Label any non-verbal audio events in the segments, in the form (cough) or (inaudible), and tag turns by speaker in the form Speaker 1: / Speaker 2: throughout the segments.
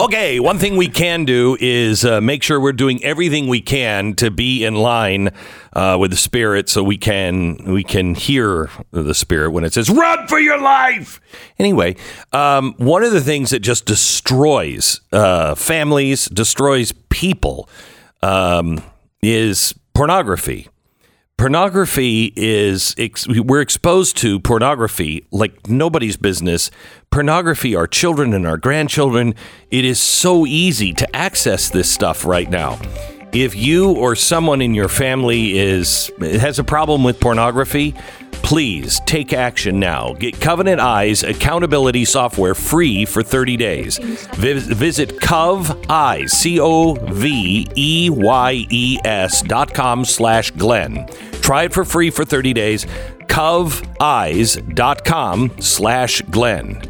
Speaker 1: Okay, one thing we can do is uh, make sure we're doing everything we can to be in line uh, with the spirit, so we can we can hear the spirit when it says "Run for your life." Anyway, um, one of the things that just destroys uh, families, destroys people, um, is pornography pornography is we're exposed to pornography like nobody's business. Pornography our children and our grandchildren it is so easy to access this stuff right now. If you or someone in your family is has a problem with pornography please take action now. Get covenant eyes accountability software free for 30 days. Vis- visit cov eyes c-o-v-e-y-e-s dot com slash glenn try it for free for 30 days. Coveyes.com slash glenn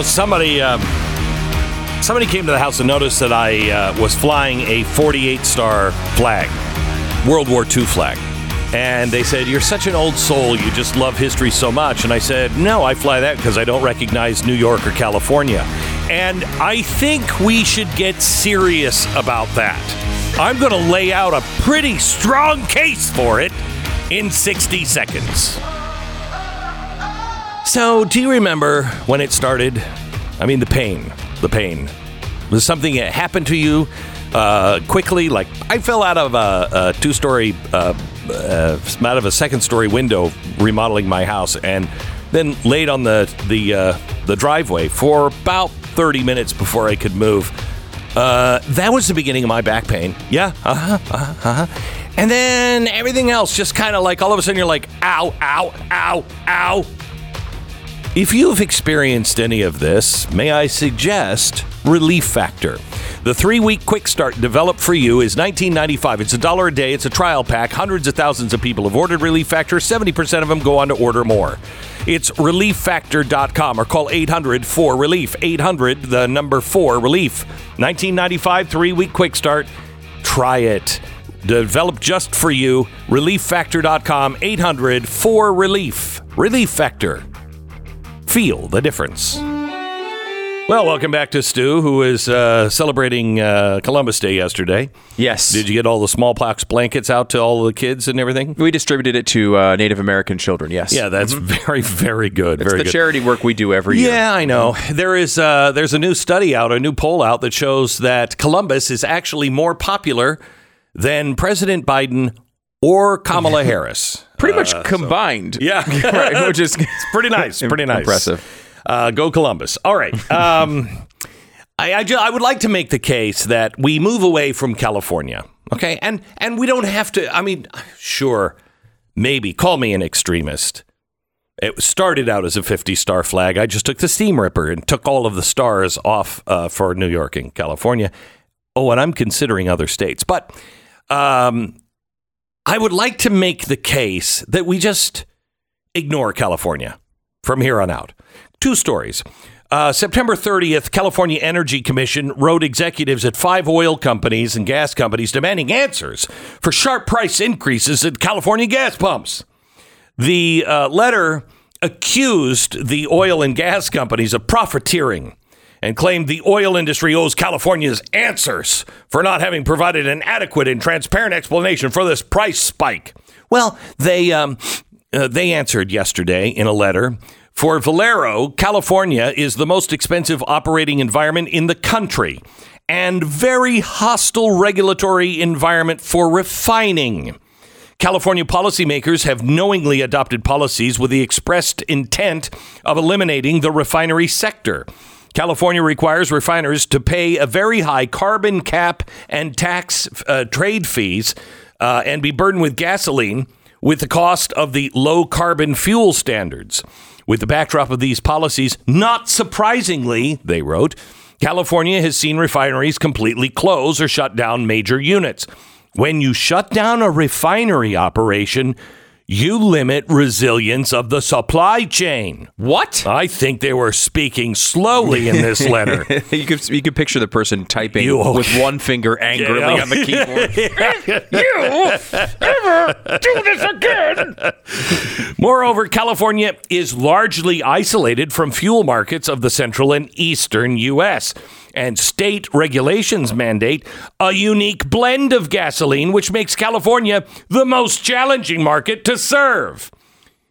Speaker 1: know, somebody uh, somebody came to the house and noticed that I uh, was flying a 48 star flag, World War II flag. And they said, You're such an old soul. You just love history so much. And I said, No, I fly that because I don't recognize New York or California. And I think we should get serious about that. I'm going to lay out a pretty strong case for it in 60 seconds. So, do you remember when it started? I mean, the pain. The pain. Was something that happened to you uh, quickly? Like, I fell out of a, a two story, uh, uh, out of a second story window remodeling my house and then laid on the, the, uh, the driveway for about 30 minutes before I could move. Uh, that was the beginning of my back pain. Yeah. Uh huh. Uh huh. Uh-huh. And then everything else just kind of like all of a sudden you're like, ow, ow, ow, ow. If you've experienced any of this, may I suggest Relief Factor. The three week quick start developed for you is $19.95. It's a dollar a day. It's a trial pack. Hundreds of thousands of people have ordered Relief Factor. 70% of them go on to order more. It's relieffactor.com or call 800 4 Relief. 800, the number 4 Relief. 1995 three week quick start. Try it. Developed just for you. Relieffactor.com. 800 4 Relief. Relief Factor feel the difference. Well, welcome back to Stu, who is uh, celebrating uh, Columbus Day yesterday.
Speaker 2: Yes.
Speaker 1: Did you get all the smallpox blankets out to all the kids and everything?
Speaker 2: We distributed it to uh, Native American children. Yes.
Speaker 1: Yeah, that's very, very good.
Speaker 2: It's
Speaker 1: very
Speaker 2: the
Speaker 1: good.
Speaker 2: charity work we do every year.
Speaker 1: Yeah, I know. There is uh, there's a new study out, a new poll out that shows that Columbus is actually more popular than President Biden or Kamala Harris. (laughs)
Speaker 2: Pretty much
Speaker 1: Uh, so-
Speaker 2: combined.
Speaker 1: Yeah, (laughs)
Speaker 2: right, which is (laughs)
Speaker 1: it's pretty nice. Pretty nice.
Speaker 2: Impressive.
Speaker 1: Uh, go Columbus. All right. Um, I, I, ju- I would like to make the case that we move away from California. Okay, and and we don't have to. I mean, sure, maybe call me an extremist. It started out as a 50 star flag. I just took the steam ripper and took all of the stars off uh, for New York and California. Oh, and I'm considering other states, but um, I would like to make the case that we just ignore California from here on out. Two stories. Uh, September 30th, California Energy Commission wrote executives at five oil companies and gas companies demanding answers for sharp price increases at California gas pumps. The uh, letter accused the oil and gas companies of profiteering and claimed the oil industry owes California's answers for not having provided an adequate and transparent explanation for this price spike. Well, they um, uh, they answered yesterday in a letter. For Valero, California is the most expensive operating environment in the country. and very hostile regulatory environment for refining. California policymakers have knowingly adopted policies with the expressed intent of eliminating the refinery sector. California requires refiners to pay a very high carbon cap and tax uh, trade fees uh, and be burdened with gasoline with the cost of the low carbon fuel standards. With the backdrop of these policies, not surprisingly, they wrote, California has seen refineries completely close or shut down major units. When you shut down a refinery operation, you limit resilience of the supply chain.
Speaker 2: What?
Speaker 1: I think they were speaking slowly in this letter. (laughs)
Speaker 2: you could you could picture the person typing
Speaker 1: You-
Speaker 2: with one finger angrily
Speaker 1: Yeah.
Speaker 2: on the keyboard. (laughs) You ever do this again?
Speaker 1: Moreover, California is largely isolated from fuel markets of the central and eastern U.S. And state regulations mandate a unique blend of gasoline, which makes California the most challenging market to serve.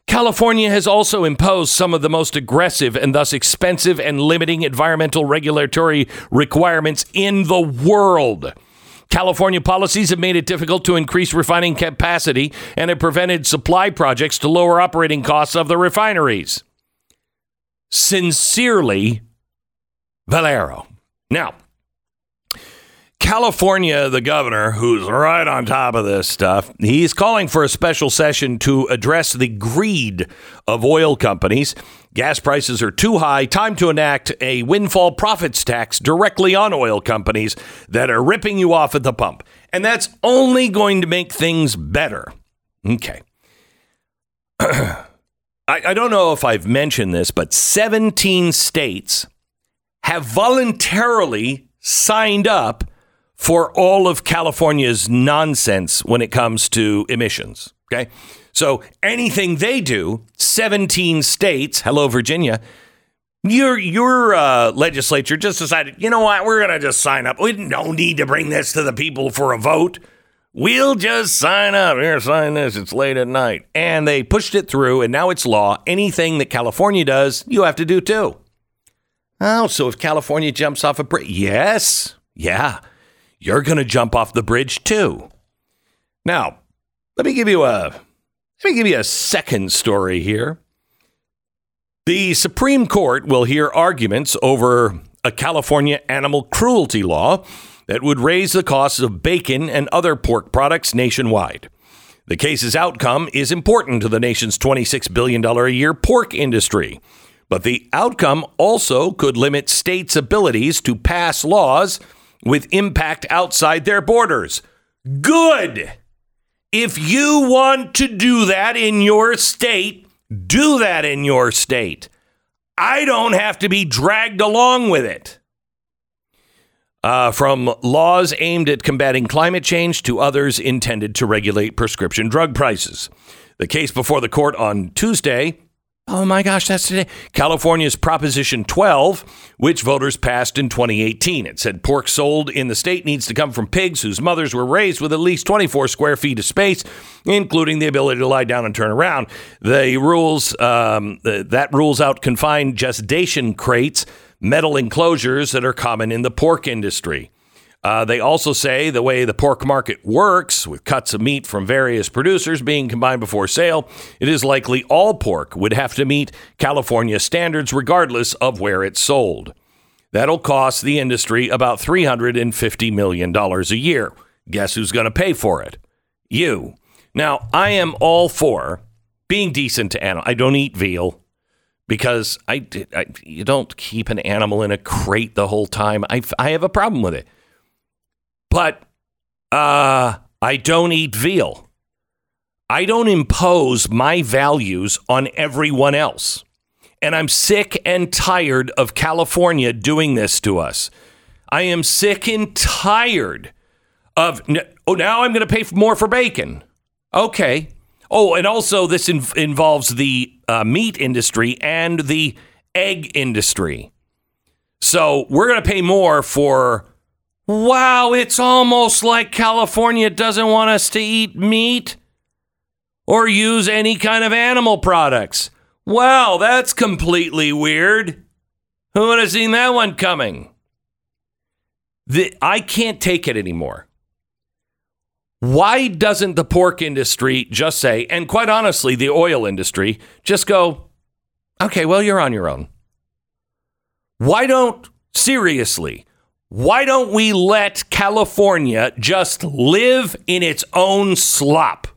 Speaker 1: California has also imposed some of the most aggressive and thus expensive and limiting environmental regulatory requirements in the world. California policies have made it difficult to increase refining capacity and have prevented supply projects to lower operating costs of the refineries. Sincerely, Valero. Now, California, the governor, who's right on top of this stuff, he's calling for a special session to address the greed of oil companies. Gas prices are too high. Time to enact a windfall profits tax directly on oil companies that are ripping you off at the pump. And that's only going to make things better. Okay. (clears throat) I, I don't know if I've mentioned this, but 17 states have voluntarily signed up for all of California's nonsense when it comes to emissions. Okay. So anything they do, 17 states, hello, Virginia, your your uh, legislature just decided, you know what, we're gonna just sign up. We don't need to bring this to the people for a vote. We'll just sign up. Here, sign this. It's late at night, and they pushed it through, and now it's law. Anything that California does, you have to do too. Oh, so if California jumps off a bridge, yes, yeah, you're gonna jump off the bridge too. Now, let me give you a let me give you a second story here. The Supreme Court will hear arguments over a California animal cruelty law that would raise the costs of bacon and other pork products nationwide. The case's outcome is important to the nation's $26 billion a year pork industry. But the outcome also could limit states' abilities to pass laws with impact outside their borders. Good! If you want to do that in your state, do that in your state. I don't have to be dragged along with it. Uh, from laws aimed at combating climate change to others intended to regulate prescription drug prices. The case before the court on Tuesday. Oh my gosh, that's today. California's Proposition 12, which voters passed in 2018. It said pork sold in the state needs to come from pigs whose mothers were raised with at least 24 square feet of space, including the ability to lie down and turn around. The rules um, th- that rules out confined gestation crates, metal enclosures that are common in the pork industry. Uh, they also say the way the pork market works, with cuts of meat from various producers being combined before sale, it is likely all pork would have to meet California standards regardless of where it's sold. That'll cost the industry about $350 million a year. Guess who's going to pay for it? You. Now, I am all for being decent to animals. I don't eat veal because I, I you don't keep an animal in a crate the whole time. I, I have a problem with it. But uh, I don't eat veal. I don't impose my values on everyone else. And I'm sick and tired of California doing this to us. I am sick and tired of, oh, now I'm going to pay more for bacon. Okay. Oh, and also this in- involves the uh, meat industry and the egg industry. So we're going to pay more for, wow, it's almost like California doesn't want us to eat meat or use any kind of animal products. Wow, that's completely weird. Who would have seen that one coming? The, I can't take it anymore. Why doesn't the pork industry just say, and quite honestly, the oil industry, just go, okay, well, you're on your own? Why don't, seriously, why don't we let California just live in its own slop?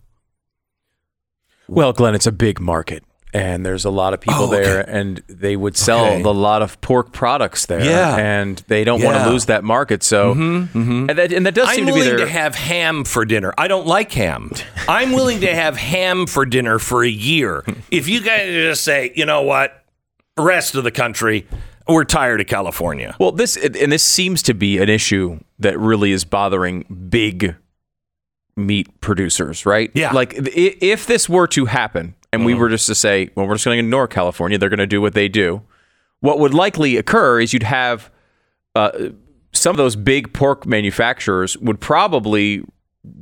Speaker 2: Well, Glenn, it's a big market. And there's a lot of people
Speaker 1: Oh, okay.
Speaker 2: there, and they would sell
Speaker 1: Okay.
Speaker 2: a lot of pork products there.
Speaker 1: Yeah.
Speaker 2: and they don't want to lose that market. So, mm-hmm, mm-hmm. and, that, and that does
Speaker 1: I'm
Speaker 2: seem to be
Speaker 1: willing
Speaker 2: their.
Speaker 1: to have ham for dinner. I don't like ham. I'm willing to have ham for dinner for a year. If you guys just say, you know what, rest of the country, we're tired of California.
Speaker 2: Well, this and this seems to be an issue that really is bothering big meat producers, right?
Speaker 1: Yeah.
Speaker 2: Like if this were to happen, and we were just to say, well, we're just going to ignore California, they're going to do what they do. What would likely occur is you'd have uh, some of those big pork manufacturers would probably.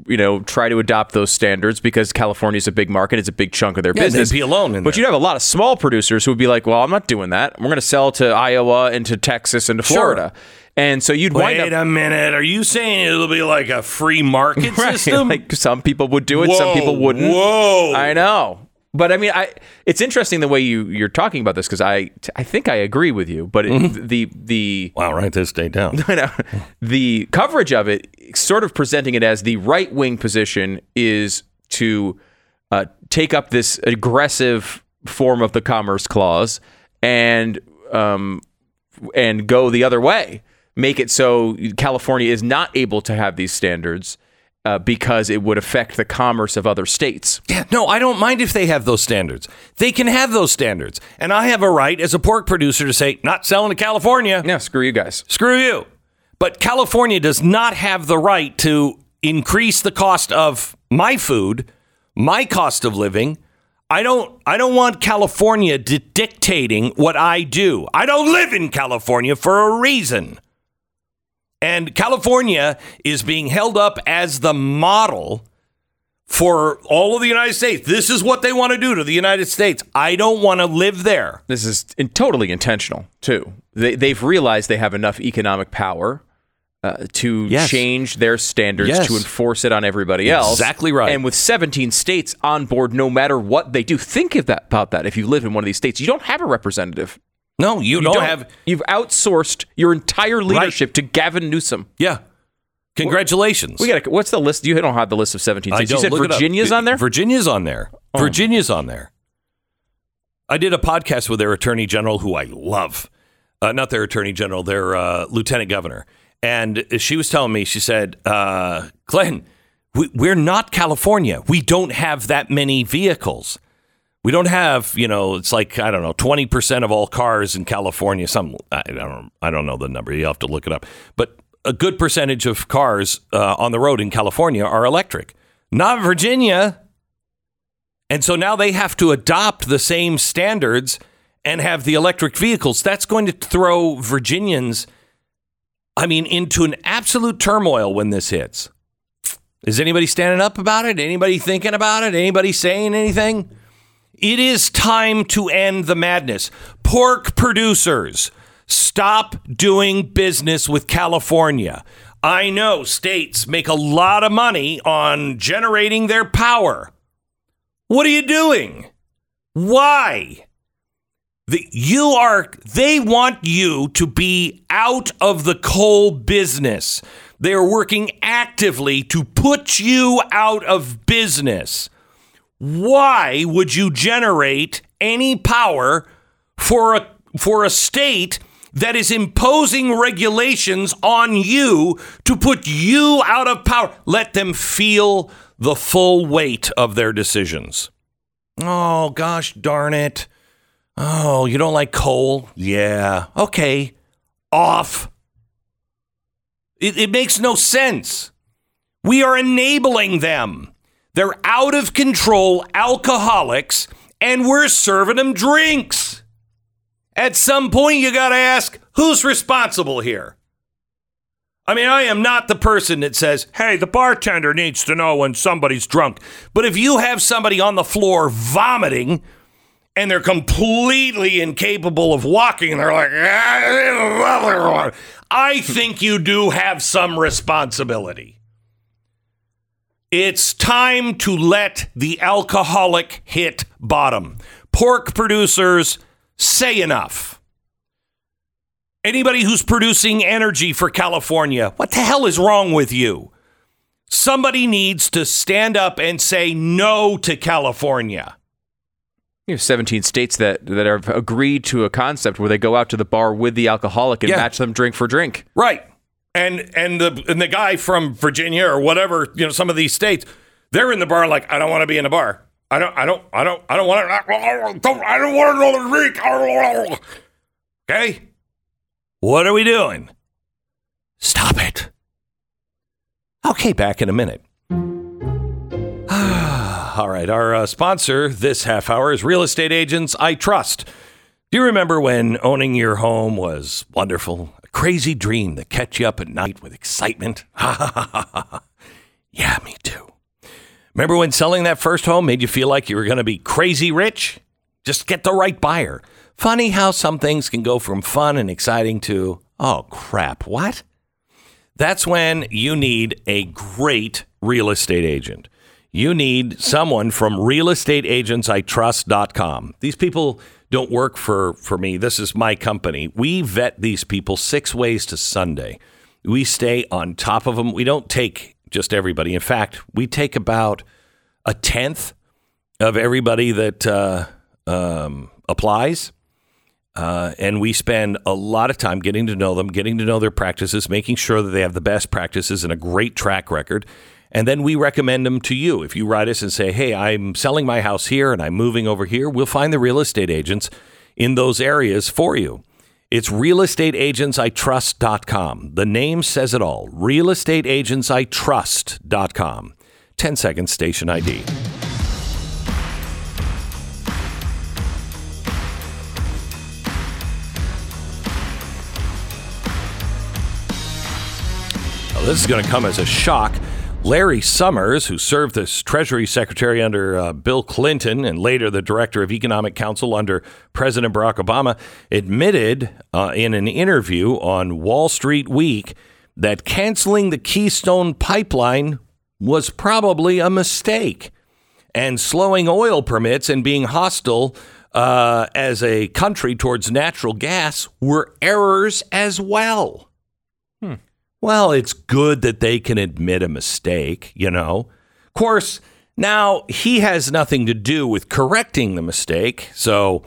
Speaker 2: You know, try to adopt those standards because California is a big market; it's a big chunk of their
Speaker 1: Yeah,
Speaker 2: business.
Speaker 1: be alone in
Speaker 2: but you'd have a lot of small producers who would be like, "Well, I'm not doing that. We're going to sell to Iowa and to Texas and to
Speaker 1: Sure.
Speaker 2: Florida." And so you'd wind
Speaker 1: Wait
Speaker 2: up
Speaker 1: a minute. Are you saying it'll be like a free market (laughs)
Speaker 2: right.
Speaker 1: system?
Speaker 2: Like some people would do it, some people wouldn't.
Speaker 1: Whoa.
Speaker 2: I know. But I mean, I it's interesting the way you you're talking about this because I I think I agree with you. But it,
Speaker 1: Mm-hmm.
Speaker 2: the the
Speaker 1: Wow, write this day down. (laughs)
Speaker 2: The coverage of it, sort of presenting it as the right wing position, is to uh, take up this aggressive form of the Commerce Clause and um, and go the other way, make it so California is not able to have these standards. Uh, because it would affect the commerce of other states.
Speaker 1: Yeah, no, I don't mind if they have those standards. They can have those standards. And I have a right as a pork producer to say, not selling to California.
Speaker 2: Yeah, screw you guys.
Speaker 1: Screw you. But California does not have the right to increase the cost of my food, my cost of living. I don't I don't want California di- dictating what I do. I don't live in California for a reason. And California is being held up as the model for all of the United States. This is what they want to do to the United States. I don't want to live there.
Speaker 2: This is in, totally intentional too. They, they've realized they have enough economic power uh, to
Speaker 1: Yes.
Speaker 2: change their standards
Speaker 1: Yes.
Speaker 2: to enforce it on everybody else.
Speaker 1: Exactly right.
Speaker 2: And with 17 states on board, no matter what they do, think of that about that. If you live in one of these states, you don't have a representative.
Speaker 1: No, you,
Speaker 2: You
Speaker 1: don't, have
Speaker 2: You've outsourced your entire leadership to Gavin Newsom.
Speaker 1: Yeah. Congratulations.
Speaker 2: We got. What's the list? You don't have the list of 17 states. You
Speaker 1: don't.
Speaker 2: said. Virginia's on there.
Speaker 1: Virginia's on there. Virginia's on there. I did a podcast with their attorney general, who I love. Uh, not their attorney general, their uh, lieutenant governor. And she was telling me, she said, uh, Glenn, we, we're not California. We don't have that many vehicles. We don't have, you know, it's like I don't know, twenty percent of all cars in California. Some I don't, I don't know the number. You have to look it up. But a good percentage of cars uh, on the road in California are electric. Not Virginia. And so now they have to adopt the same standards and have the electric vehicles. That's going to throw Virginians, I mean, into an absolute turmoil when this hits. Is anybody standing up about it? Anybody thinking about it? Anybody saying anything? It is time to end the madness. Pork producers, stop doing business with California. I know states make a lot of money on generating their power. What are you doing? Why? The, you are, they want you to be out of the coal business. They are working actively to put you out of business why would you generate any power for a for a state that is imposing regulations on you to put you out of power? Let them feel the full weight of their decisions. Oh gosh darn it. Oh you don't like coal? Yeah. Okay. Off. It, it makes no sense. We are enabling them they're out of control alcoholics, and we're serving them drinks. At some point, you got to ask who's responsible here? I mean, I am not the person that says, hey, the bartender needs to know when somebody's drunk. But if you have somebody on the floor vomiting and they're completely incapable of walking, and they're like, I think you do have some responsibility. It's time to let the alcoholic hit bottom. Pork producers, say enough. Anybody who's producing energy for California, what the hell is wrong with you? Somebody needs to stand up and say no to California.
Speaker 2: You have 17 states that that have agreed to a concept where they go out to the bar with the alcoholic and
Speaker 1: Yeah.
Speaker 2: match them drink for drink.
Speaker 1: Right. And and the and the guy from Virginia or whatever, you know, some of these states, they're in the bar like, I don't want to be in a bar. I don't I don't I don't I don't want to I don't want another drink. Okay? What are we doing? Stop it. Okay, back in a minute. (sighs) All right, our uh, sponsor this half hour is Real Estate Agents I Trust. Do you remember when owning your home was wonderful? Crazy dream that kept you up at night with excitement? (laughs) yeah, me too. Remember when selling that first home made you feel like you were going to be crazy rich? Just get the right buyer. Funny how some things can go from fun and exciting to, oh crap, what? That's when you need a great real estate agent. You need someone from realestateagentsitrust.com. These people don't work for, for me. This is my company. We vet these people six ways to Sunday. We stay on top of them. We don't take just everybody. In fact, we take about a tenth of everybody that uh, um, applies. Uh, and we spend a lot of time getting to know them, getting to know their practices, making sure that they have the best practices and a great track record. And then we recommend them to you. If you write us and say, hey, I'm selling my house here and I'm moving over here, we'll find the real estate agents in those areas for you. It's realestateagentsitrust.com. The name says it all. Realestateagentsitrust.com. 10 seconds station ID. Now, this is going to come as a shock. Larry Summers, who served as Treasury Secretary under uh, Bill Clinton and later the Director of Economic Council under President Barack Obama, admitted uh, in an interview on Wall Street Week that canceling the Keystone Pipeline was probably a mistake and slowing oil permits and being hostile uh, as a country towards natural gas were errors as well. Well, it's good that they can admit a mistake, you know. Of course, now he has nothing to do with correcting the mistake, so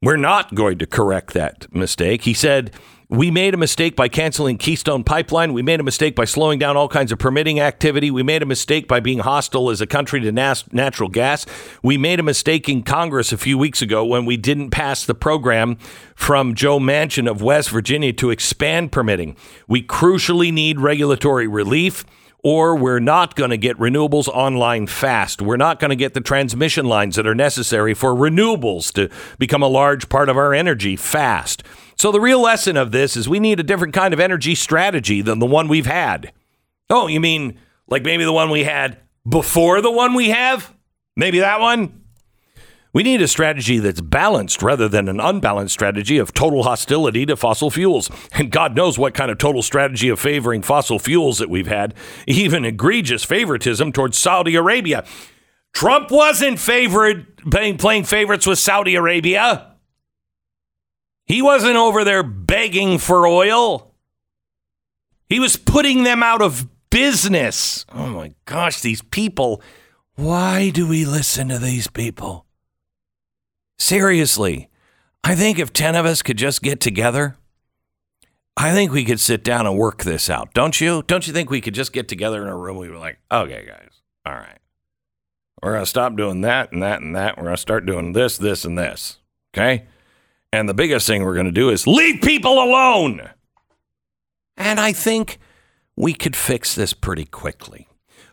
Speaker 1: we're not going to correct that mistake. He said, We made a mistake by canceling Keystone Pipeline. We made a mistake by slowing down all kinds of permitting activity. We made a mistake by being hostile as a country to nas- natural gas. We made a mistake in Congress a few weeks ago when we didn't pass the program from Joe Manchin of West Virginia to expand permitting. We crucially need regulatory relief or we're not going to get renewables online fast. We're not going to get the transmission lines that are necessary for renewables to become a large part of our energy fast. So, the real lesson of this is we need a different kind of energy strategy than the one we've had. Oh, you mean like maybe the one we had before the one we have? Maybe that one? We need a strategy that's balanced rather than an unbalanced strategy of total hostility to fossil fuels. And God knows what kind of total strategy of favoring fossil fuels that we've had, even egregious favoritism towards Saudi Arabia. Trump wasn't favored playing, playing favorites with Saudi Arabia. He wasn't over there begging for oil. He was putting them out of business. Oh my gosh, these people. Why do we listen to these people? Seriously, I think if 10 of us could just get together, I think we could sit down and work this out. Don't you? Don't you think we could just get together in a room? We were like, okay, guys, all right. We're going to stop doing that and that and that. We're going to start doing this, this, and this. Okay. And the biggest thing we're going to do is leave people alone. And I think we could fix this pretty quickly.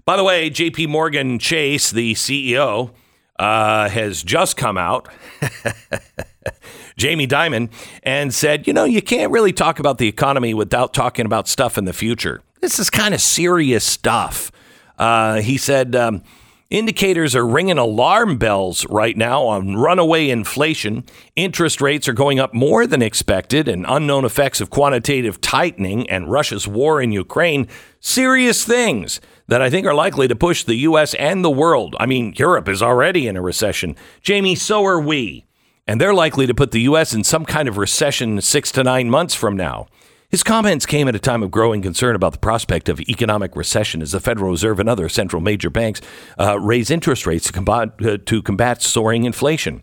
Speaker 1: By the way, JP Morgan Chase, the CEO, uh, has just come out, (laughs) Jamie Dimon, and said, you know, you can't really talk about the economy without talking about stuff in the future. This is kind of serious stuff. Uh, he said, um, Indicators are ringing alarm bells right now on runaway inflation. Interest rates are going up more than expected, and unknown effects of quantitative tightening and Russia's war in Ukraine. Serious things that I think are likely to push the U.S. and the world. I mean, Europe is already in a recession. Jamie, so are we. And they're likely to put the U.S. in some kind of recession six to nine months from now. His comments came at a time of growing concern about the prospect of economic recession as the Federal Reserve and other central major banks uh, raise interest rates to combat, uh, to combat soaring inflation.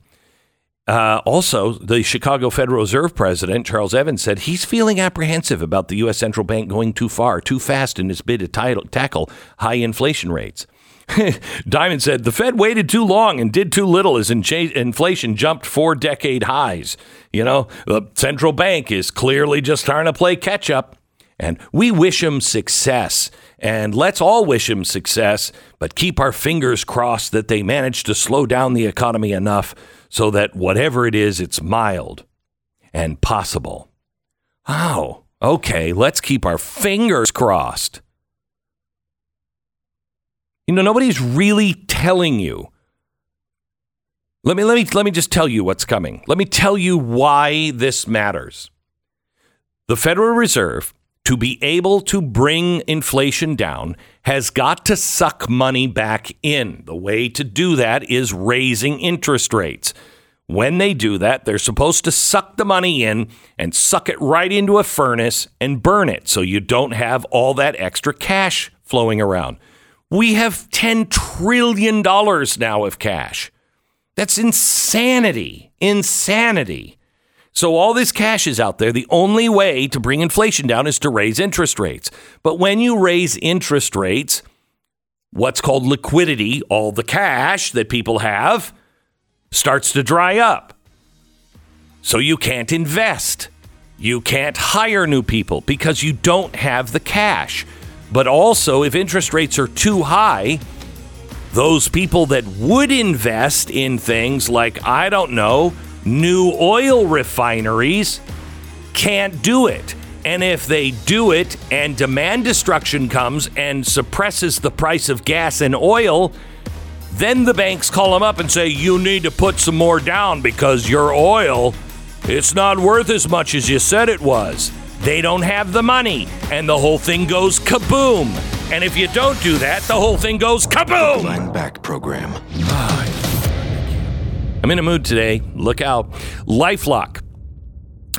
Speaker 1: Uh, also, the Chicago Federal Reserve president, Charles Evans, said he's feeling apprehensive about the U.S. central bank going too far, too fast in its bid to title, tackle high inflation rates. (laughs) Dimon said the Fed waited too long and did too little as in- inflation jumped four decade highs. You know, the central bank is clearly just trying to play catch up. And we wish him success. And let's all wish him success, but keep our fingers crossed that they manage to slow down the economy enough so that whatever it is, it's mild and possible. Oh, okay, let's keep our fingers crossed. You know, nobody's really telling you. Let me let me let me just tell you what's coming. Let me tell you why this matters. The Federal Reserve to be able to bring inflation down has got to suck money back in. The way to do that is raising interest rates. When they do that, they're supposed to suck the money in and suck it right into a furnace and burn it so you don't have all that extra cash flowing around. We have $10 trillion now of cash. That's insanity. Insanity. So all this cash is out there. The only way to bring inflation down is to raise interest rates. But when you raise interest rates, what's called liquidity, all the cash that people have, starts to dry up. So you can't invest. You can't hire new people because you don't have the cash. But also, if interest rates are too high, those people that would invest in things like, I don't know, new oil refineries can't do it. And if they do it and demand destruction comes and suppresses the price of gas and oil, then the banks call them up and say, You need to put some more down because your oil, it's not worth as much as you said it was. They don't have the money, and the whole thing goes kaboom. And if you don't do that, the whole thing goes kaboom.
Speaker 3: Glenn Beck Program.
Speaker 1: I'm in a mood today. Look out. Lifelock.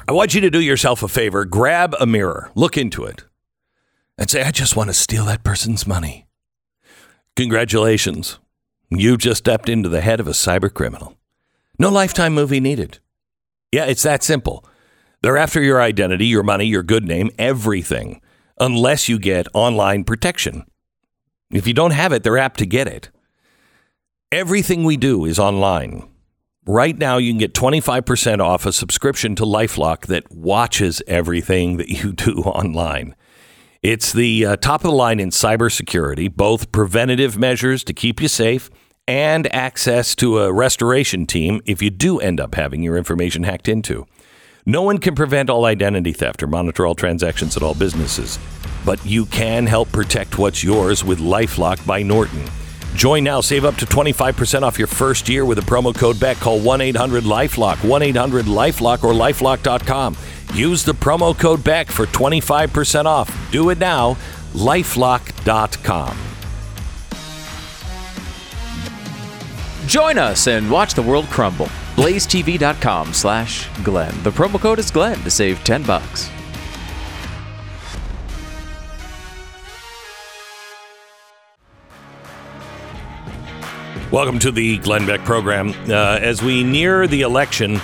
Speaker 1: I want you to do yourself a favor. Grab a mirror, look into it, and say, I just want to steal that person's money. Congratulations. you've just stepped into the head of a cyber criminal. No lifetime movie needed. Yeah, it's that simple. They're after your identity, your money, your good name, everything, unless you get online protection. If you don't have it, they're apt to get it. Everything we do is online. Right now, you can get 25% off a subscription to Lifelock that watches everything that you do (laughs) online. It's the uh, top of the line in cybersecurity, both preventative measures to keep you safe and access to a restoration team if you do end up having your information hacked into. No one can prevent all identity theft or monitor all transactions at all businesses, but you can help protect what's yours with Lifelock by Norton. Join now, save up to 25% off your first year with a promo code back. Call 1 800 Lifelock, 1 800 Lifelock, or lifelock.com. Use the promo code back for 25% off. Do it now, lifelock.com.
Speaker 2: Join us and watch the world crumble. BlazeTV.com slash Glenn. The promo code is Glenn to save 10 bucks.
Speaker 1: Welcome to the Glenn Beck program. Uh, as we near the election,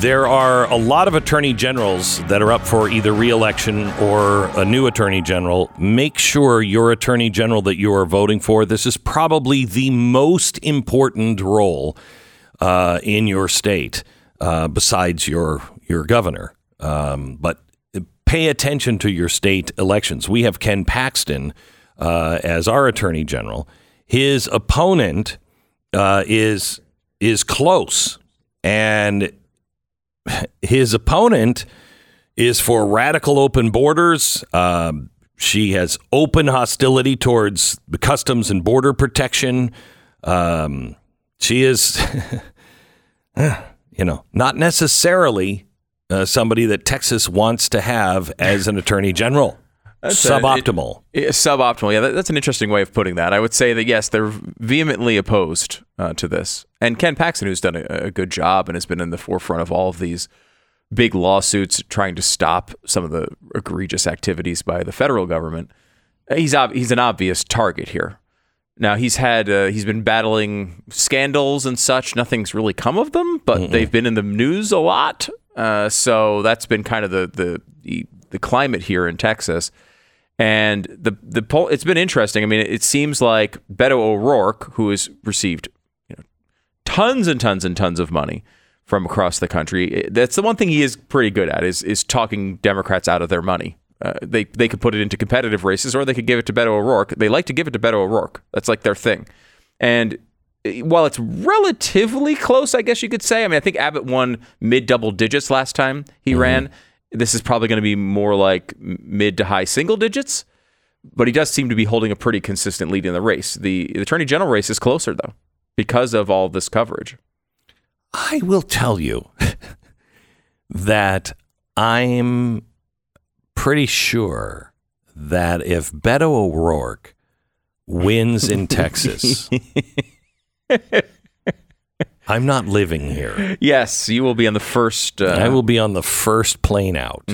Speaker 1: there are a lot of attorney generals that are up for either reelection or a new attorney general. Make sure your attorney general that you are voting for, this is probably the most important role uh, in your state uh, besides your, your governor. Um, but pay attention to your state elections. We have Ken Paxton uh, as our attorney general. His opponent uh, is is close, and his opponent is for radical open borders, um, she has open hostility towards the customs and border protection. Um, she is, (laughs) you know, not necessarily uh, somebody that Texas wants to have as an attorney general.
Speaker 2: That's a-
Speaker 1: Suboptimal.
Speaker 2: Yeah, suboptimal. Yeah, that, that's an interesting way of putting that. I would say that yes, they're vehemently opposed uh, to this. And Ken Paxton, who's done a, a good job and has been in the forefront of all of these big lawsuits trying to stop some of the egregious activities by the federal government, uh, he's ob- he's an obvious target here. Now he's had uh, he's been battling scandals and such. Nothing's really come of them, but they've been in the news a lot. Uh, so that's been kind of the the the climate here in Texas. And the the poll, it's been interesting. I mean, it, seems like Beto O'Rourke, who has received you know, tons and tons and tons of money from across the country, that's the one thing he is pretty good at is is talking Democrats out of their money. Uh, they they could put it into competitive races, or they could give it to Beto O'Rourke. They like to give it to Beto O'Rourke. That's like their thing. And while it's relatively close, I guess you could say. I mean, I think Abbott won mid double digits last time he ran. This is probably going to be more like mid to high single digits, but he does seem to be holding a pretty consistent lead in the race. The, the attorney general race is closer though, because of all this coverage.
Speaker 1: I will tell you (laughs) that I'm pretty sure that if Beto O'Rourke wins in (laughs) Texas, (laughs) I'm not living here.
Speaker 2: Yes, you will be on the first. Uh,
Speaker 1: I will be on the first plane out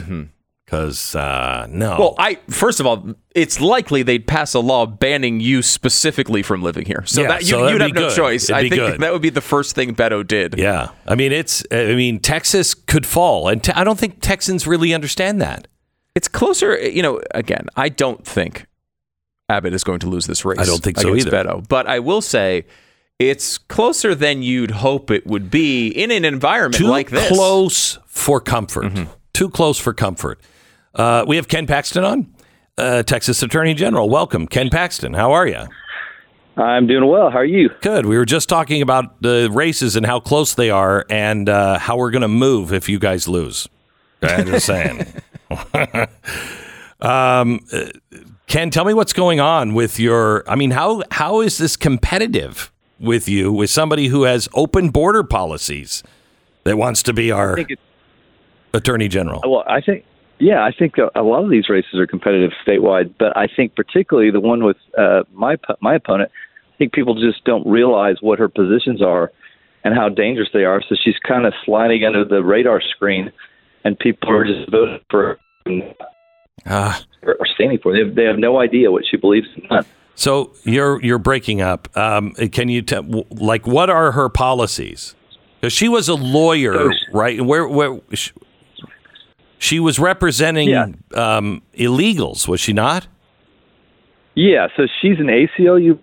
Speaker 1: because uh, no.
Speaker 2: Well, I first of all, it's likely they'd pass a law banning you specifically from living here. So
Speaker 1: Yeah,
Speaker 2: that you,
Speaker 1: so
Speaker 2: you'd have no
Speaker 1: good.
Speaker 2: choice.
Speaker 1: It'd
Speaker 2: I think
Speaker 1: good.
Speaker 2: that would be the first thing Beto did.
Speaker 1: yeah, I mean it's. I mean Texas could fall, and te- I don't think Texans really understand that.
Speaker 2: It's closer, you know, again, I don't think Abbott is going to lose this race.
Speaker 1: I don't think so either.
Speaker 2: Beto, but I will say it's closer than you'd hope it would be in an environment
Speaker 1: Too
Speaker 2: like this. Mm-hmm.
Speaker 1: close for comfort. Too close for comfort. Uh, we have Ken Paxton on, uh, Texas Attorney General. Welcome, Ken Paxton. How are you?
Speaker 4: I'm doing well. How are you?
Speaker 1: Good. We were just talking about the races and how close they are, and uh, how we're going to move if you guys lose. (laughs) I'm just saying. (laughs) um, uh, Ken, tell me what's going on with your. I mean, how how is this competitive with you with somebody who has open border policies that wants to be our attorney general?
Speaker 4: Well, I think, yeah, I think a, lot of these races are competitive statewide, but I think particularly the one with uh, my my opponent, I think people just don't realize what her positions are and how dangerous they are. So she's kind of sliding under the radar screen, and people are just voting for her
Speaker 1: Ah.
Speaker 4: or standing for. her. They have, they have no idea what she believes in.
Speaker 1: So you're you're breaking up. Um, can you tell like what are her policies? Because she was a lawyer, right? Where where she, she was representing
Speaker 4: Yeah.
Speaker 1: um, illegals, was she not?
Speaker 4: Yeah, so she's an ACLU.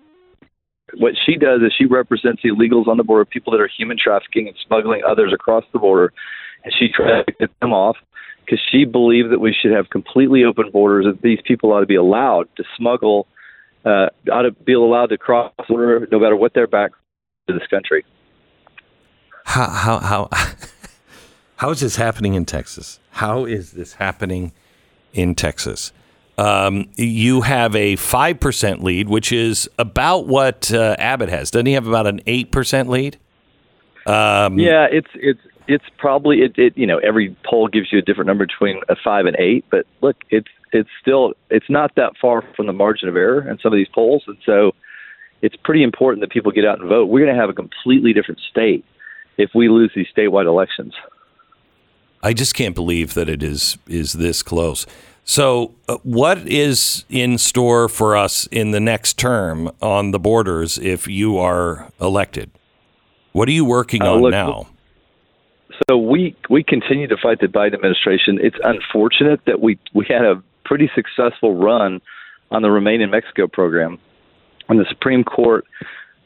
Speaker 4: What she does is she represents illegals on the border, people that are human trafficking and smuggling others across the border, and she tries to get them off because she believes that we should have completely open borders. That these people ought to be allowed to smuggle, uh, ought to be allowed to cross the border, no matter what their background to this country.
Speaker 1: How how how (laughs) how is this happening in Texas? How is this happening in Texas? Um, you have a five percent lead, which is about what uh, Abbott has. Doesn't he have about an eight percent lead? Um,
Speaker 4: Yeah, it's it's it's probably it, it you know every poll gives you a different number between a five and eight, but look, it's it's still it's not that far from the margin of error in some of these polls, and so it's pretty important that people get out and vote. We're going to have a completely different state if we lose these statewide elections.
Speaker 1: I just can't believe that it is is this close. So, uh, what is in store for us in the next term on the borders if you are elected? What are you working
Speaker 4: Uh,
Speaker 1: on
Speaker 4: look,
Speaker 1: now?
Speaker 4: So we we continue to fight the Biden administration. It's unfortunate that we we had a pretty successful run on the Remain in Mexico program, and the Supreme Court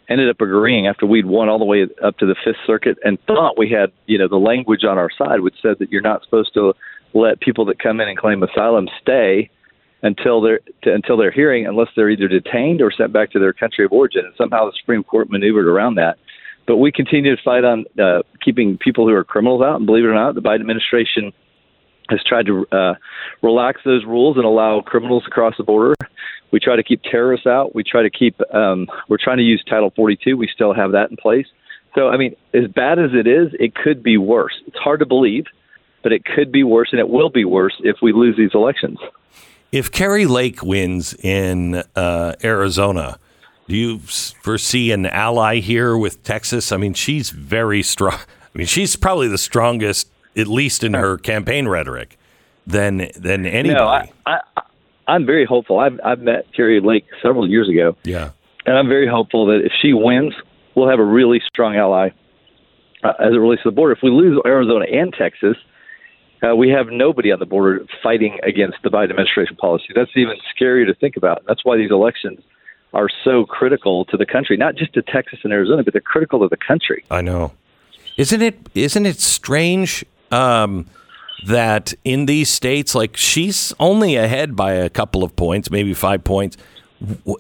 Speaker 4: ended up agreeing after we'd won all the way up to the Fifth Circuit and thought we had you know the language on our side, which said that you're not supposed to let people that come in and claim asylum stay until they're until their hearing, unless they're either detained or sent back to their country of origin. And somehow the Supreme Court maneuvered around that. But we continue to fight on uh, keeping people who are criminals out. And believe it or not, the Biden administration has tried to uh, relax those rules and allow criminals across the border. We try to keep terrorists out. We try to keep. Um, we're trying to use Title 42. We still have that in place. So, I mean, as bad as it is, it could be worse. It's hard to believe, but it could be worse, and it will be worse if we lose these elections.
Speaker 1: If Kari Lake wins in uh, Arizona, do you foresee an ally here with Texas? I mean, she's very strong. I mean, she's probably the strongest, at least in her campaign rhetoric, than than anybody.
Speaker 4: No, I, I, I'm very hopeful. I've, I've met Kari Lake several years ago,
Speaker 1: yeah.
Speaker 4: and I'm very hopeful that if she wins, we'll have a really strong ally uh, as it relates to the border. If we lose Arizona and Texas, uh, we have nobody on the border fighting against the Biden administration policy. That's even scarier to think about. That's why these elections are so critical to the country, not just to Texas and Arizona, but they're critical to the country.
Speaker 1: I know. Isn't it? Isn't it strange um, that in these states, like she's only ahead by a couple of points, maybe five points.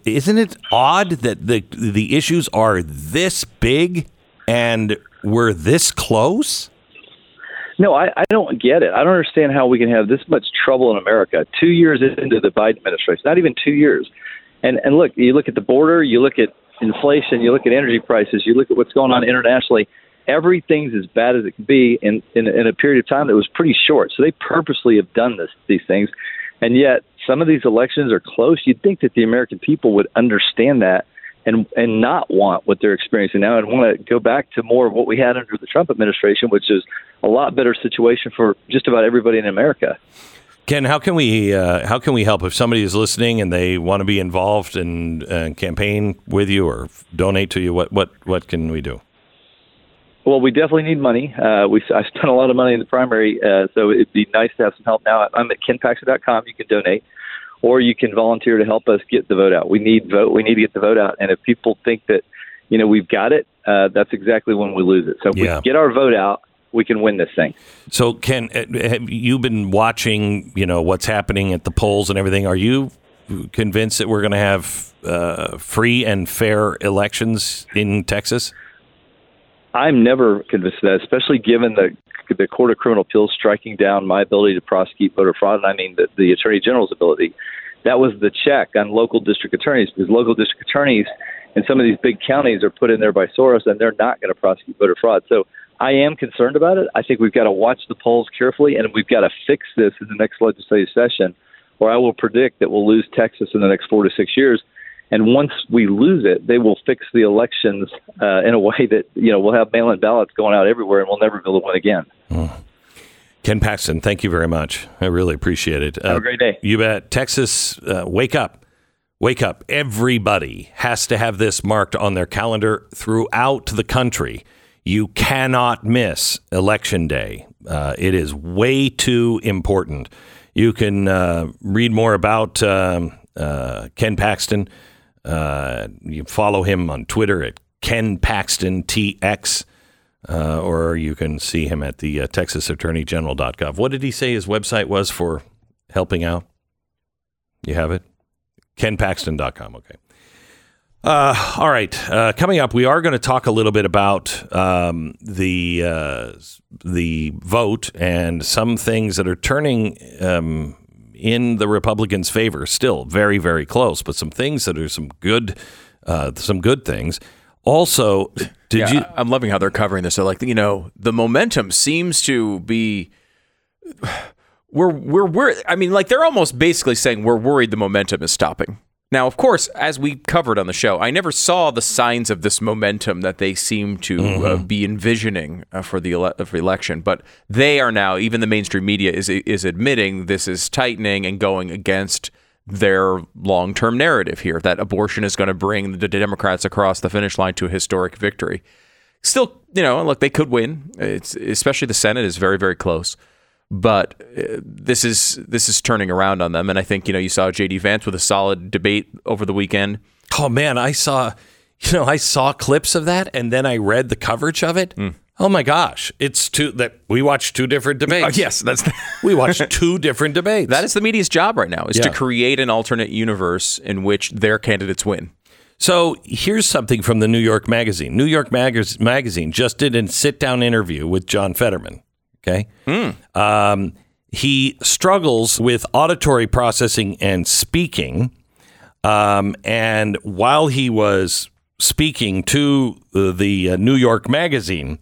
Speaker 1: Isn't it odd that the the issues are this big and we're this close?
Speaker 4: No, I, I don't get it. I don't understand how we can have this much trouble in America two years into the Biden administration, not even two years. And and look, you look at the border, you look at inflation, you look at energy prices, you look at what's going on internationally. Everything's as bad as it can be in, in in a period of time that was pretty short. So they purposely have done this these things, and yet some of these elections are close. You'd think that the American people would understand that and and not want what they're experiencing now and want to go back to more of what we had under the Trump administration, which is a lot better situation for just about everybody in America.
Speaker 1: Ken, how can we uh, how can we help if somebody is listening and they want to be involved and uh, campaign with you or donate to you? What what what can we do?
Speaker 4: Well, we definitely need money. Uh, we I spent a lot of money in the primary, uh, so it'd be nice to have some help now. I'm at kenpaxton.com. You can donate, or you can volunteer to help us get the vote out. We need vote. We need to get the vote out. And if people think that you know we've got it, uh, that's exactly when we lose it. So if
Speaker 1: Yeah.
Speaker 4: we get our vote out, we can win this thing.
Speaker 1: So, Ken, uh, have you been watching? You know what's happening at the polls and everything. Are you convinced that we're going to have uh, free and fair elections in Texas?
Speaker 4: I'm never convinced of that, especially given the the Court of Criminal Appeals striking down my ability to prosecute voter fraud, and I mean the, the Attorney General's ability. That was the check on local district attorneys because local district attorneys in some of these big counties are put in there by Soros, and they're not going to prosecute voter fraud. So I am concerned about it. I think we've got to watch the polls carefully, and we've got to fix this in the next legislative session, or I will predict that we'll lose Texas in the next four to six years. And once we lose it, they will fix the elections uh, in a way that you know we'll have mail-in ballots going out everywhere, and we'll never be able to win again.
Speaker 1: Ken Paxton, thank you very much. I really appreciate it. Uh,
Speaker 4: Have a great day.
Speaker 1: You bet. Texas, uh, wake up. Wake up. Everybody has to have this marked on their calendar throughout the country. You cannot miss Election Day. Uh, it is way too important. You can uh, read more about um, uh, Ken Paxton. Uh, you follow him on Twitter at Ken Paxton TX uh, or you can see him at the uh, TexasAttorneyGeneral.gov. What did he say his website was for helping out? You have it? KenPaxton.com. Okay. Uh, all right. Uh, coming up, we are going to talk a little bit about um, the uh, the vote and some things that are turning um, in the Republicans' favor. Still very, very close, but some things that are some good, uh, some good things. Also, did
Speaker 2: Yeah,
Speaker 1: you?
Speaker 2: I'm loving how they're covering this. So, like, you know, the momentum seems to be. (sighs) We're we're we're. I mean, like they're almost basically saying we're worried the momentum is stopping. Now, of course, as we covered on the show, I never saw the signs of this momentum that they seem to uh, be envisioning uh, for the ele- for election. But they are now, even the mainstream media is is admitting this is tightening and going against their long term narrative here that abortion is going to bring the Democrats across the finish line to a historic victory. Still, you know, look, they could win. It's especially the Senate is very very close but uh, this is this is turning around on them and i think you know you saw jd vance with a solid debate over the weekend
Speaker 1: Oh man, I saw, you know, I saw clips of that, and then I read the coverage of it. Oh my gosh, it's two that we watched two different debates.
Speaker 2: yes that's (laughs)
Speaker 1: we watched two different debates.
Speaker 2: that is the media's job right now is to create an alternate universe in which their candidates win
Speaker 1: So here's something from the New York Magazine. New York Mag- Magazine just did a sit down interview with John Fetterman. Okay. Um, he struggles with auditory processing and speaking. Um, and while he was speaking to uh, the uh, New York Magazine,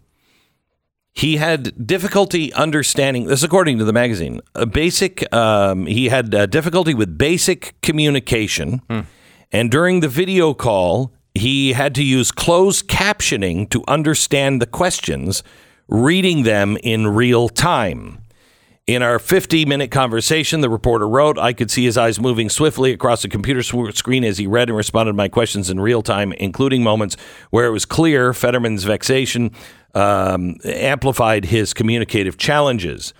Speaker 1: he had difficulty understanding this according to the magazine a basic um, he had uh, difficulty with basic communication and during the video call he had to use closed captioning to understand the questions reading them in real time in our 50 minute conversation, the reporter wrote, I could see his eyes moving swiftly across the computer screen as he read and responded to my questions in real time, including moments where it was clear Fetterman's vexation um, amplified his communicative challenges.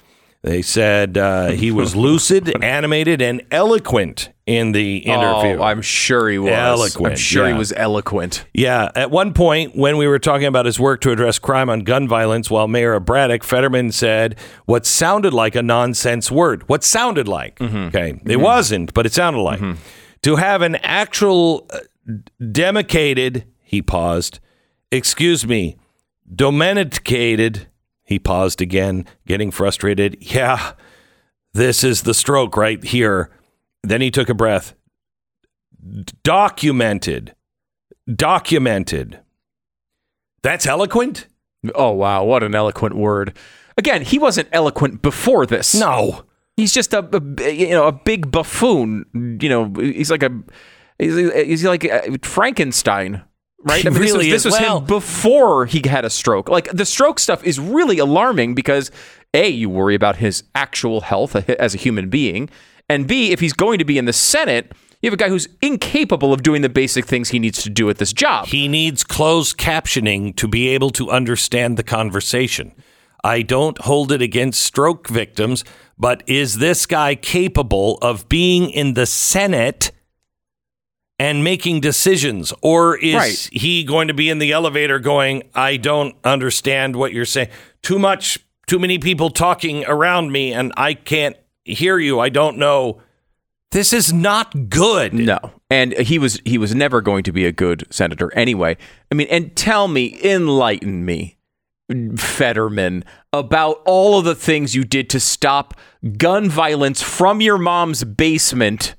Speaker 1: They said uh, he was (laughs) lucid, animated, and eloquent in the interview.
Speaker 2: Oh, I'm sure he was.
Speaker 1: Eloquent,
Speaker 2: I'm sure
Speaker 1: yeah.
Speaker 2: he was eloquent.
Speaker 1: Yeah, at one point when we were talking about his work to address crime on gun violence while mayor of Braddock, Fetterman said what sounded like a nonsense word. What sounded like. Okay. It wasn't, but it sounded like. To have an actual uh, demicated, he paused, excuse me, domesticated, he paused again, getting frustrated. Yeah, this is the stroke right here. Then he took a breath. Documented documented. That's eloquent?
Speaker 2: Oh wow, what an eloquent word. Again, he wasn't eloquent before this.
Speaker 1: No.
Speaker 2: He's just a, a you know a big buffoon. You know, he's like a he's, he's like a Frankenstein, right?
Speaker 1: He
Speaker 2: this was,
Speaker 1: really
Speaker 2: this was
Speaker 1: Well-
Speaker 2: him before he had a stroke. Like the stroke stuff is really alarming because a you worry about his actual health as a human being, and b if he's going to be in the Senate, you have a guy who's incapable of doing the basic things he needs to do at this job.
Speaker 1: He needs closed captioning to be able to understand the conversation. I don't hold it against stroke victims, but is this guy capable of being in the Senate and making decisions? Or is
Speaker 2: Right.
Speaker 1: he going to be in the elevator going, I don't understand what you're saying? Too much, too many people talking around me, and I can't hear you. I don't know. This is not good.
Speaker 2: No. And he was he was never going to be a good senator anyway. I mean, and tell me, enlighten me, Fetterman, about all of the things you did to stop gun violence from your mom's basement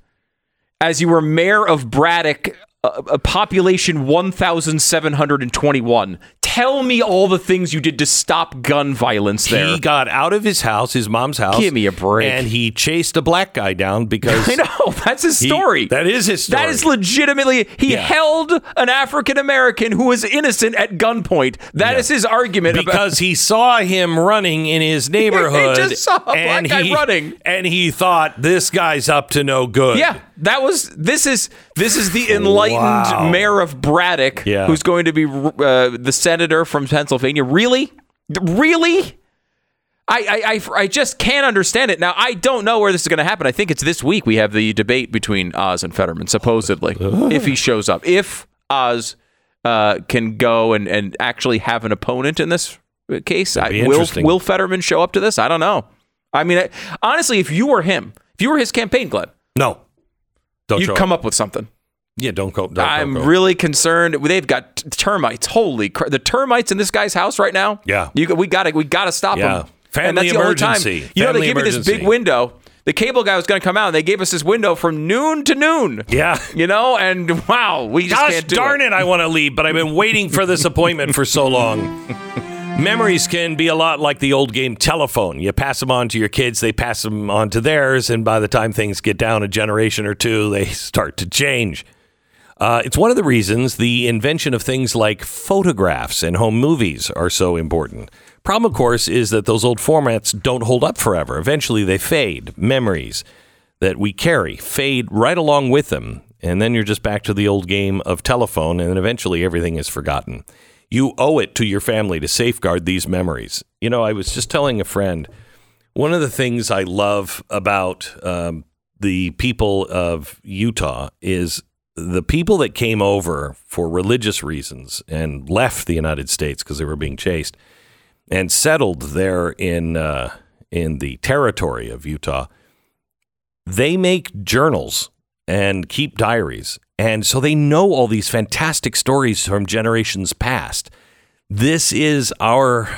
Speaker 2: as you were mayor of Braddock, a, a population 1,721. Tell me all the things you did to stop gun violence there.
Speaker 1: He got out of his house, his mom's house.
Speaker 2: Give me a break.
Speaker 1: And he chased a black guy down because (laughs)
Speaker 2: I know, that's his
Speaker 1: he-
Speaker 2: story.
Speaker 1: that is his story.
Speaker 2: That is legitimately he
Speaker 1: Yeah.
Speaker 2: held an African American who was innocent at gunpoint. That is his argument about
Speaker 1: because he saw him running in his (laughs) neighborhood.
Speaker 2: just saw a black guy
Speaker 1: he,
Speaker 2: running.
Speaker 1: and he thought this guy's up to no good.
Speaker 2: Yeah, that was this is this is the enlightened
Speaker 1: Wow.
Speaker 2: mayor of Braddock
Speaker 1: Yeah.
Speaker 2: who's going to be uh, the senator from Pennsylvania. Really, really. I, I, I, I just can't understand it. Now, I don't know where this is going to happen. I think it's this week we have the debate between Oz and Fetterman, supposedly, if he shows up. If Oz uh, can go and, and actually have an opponent in this case, I, will, will Fetterman show up to this? I don't know. I mean, I, honestly, if you were him, if you were his campaign, Glenn,
Speaker 1: No. Don't
Speaker 2: you'd come up with something.
Speaker 1: Yeah, don't go. Don't, don't
Speaker 2: I'm
Speaker 1: go.
Speaker 2: really concerned. They've got termites. Holy crap! The termites in this guy's house right now.
Speaker 1: Yeah.
Speaker 2: you, we got to we got to stop
Speaker 1: Yeah.
Speaker 2: them.
Speaker 1: Family
Speaker 2: and that's the only time.
Speaker 1: emergency.
Speaker 2: You know, they
Speaker 1: Family
Speaker 2: gave me this big window. The cable guy was going to come out, and they gave us this window from noon to noon.
Speaker 1: Yeah.
Speaker 2: you know, and wow, we just
Speaker 1: Gosh
Speaker 2: can't do
Speaker 1: darn it. I want to leave, but I've been waiting for this appointment for so long. (laughs) Memories can be a lot like the old game telephone. You pass them on to your kids, they pass them on to theirs, and by the time things get down a generation or two, they (laughs) start to change. Uh, it's one of the reasons the invention of things like photographs and home movies are so important. Problem, of course, is that those old formats don't hold up forever. Eventually, they fade. Memories that we carry fade right along with them. And then you're just back to the old game of telephone, and eventually everything is forgotten. You owe it to your family to safeguard these memories. You know, I was just telling a friend one of the things I love about um, the people of Utah is the people that came over for religious reasons and left the United States because they were being chased and settled there in uh, in the territory of Utah. They make journals and keep diaries, and so they know all these fantastic stories from generations past. This is our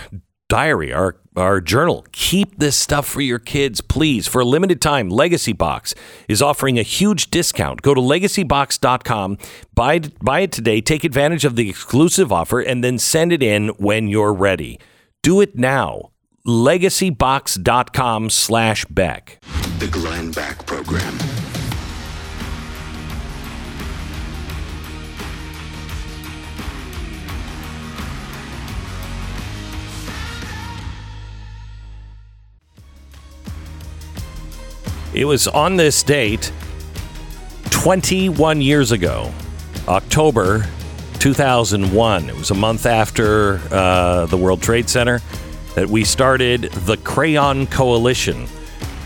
Speaker 1: diary, our our journal. Keep this stuff for your kids, please. For a limited time, Legacy Box is offering a huge discount. Go to legacybox.com, buy buy it today, take advantage of the exclusive offer and then send it in when you're ready. Do it now. legacybox.com slash Beck.
Speaker 3: The Glenn Beck Program.
Speaker 1: It was on this date 21 years ago, October 2001. It was a month after uh, the World Trade Center that we started the Crayon Coalition,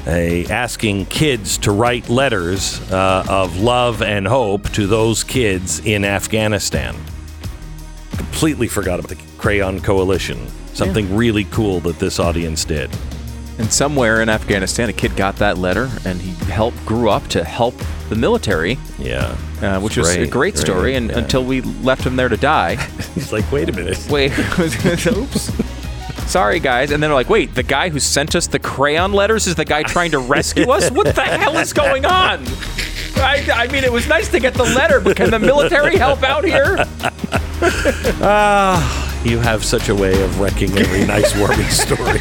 Speaker 1: a, asking kids to write letters uh, of love and hope to those kids in Afghanistan. Completely forgot about the Crayon Coalition. Something really cool that this audience did.
Speaker 2: And somewhere in Afghanistan, a kid got that letter, and he helped grew up to help the military,
Speaker 1: Yeah.
Speaker 2: uh, which was a great story. and
Speaker 1: yeah.
Speaker 2: until we left him there to die. (laughs)
Speaker 1: He's like, wait a minute. (laughs)
Speaker 2: Wait, (laughs) oops. Sorry, guys. And then they're like, wait, the guy who sent us the crayon letters is the guy trying to rescue us? What the hell is going on? I, I mean, it was nice to get the letter, but can the military help out here?
Speaker 1: Ah, You have such a way of wrecking every nice warming story.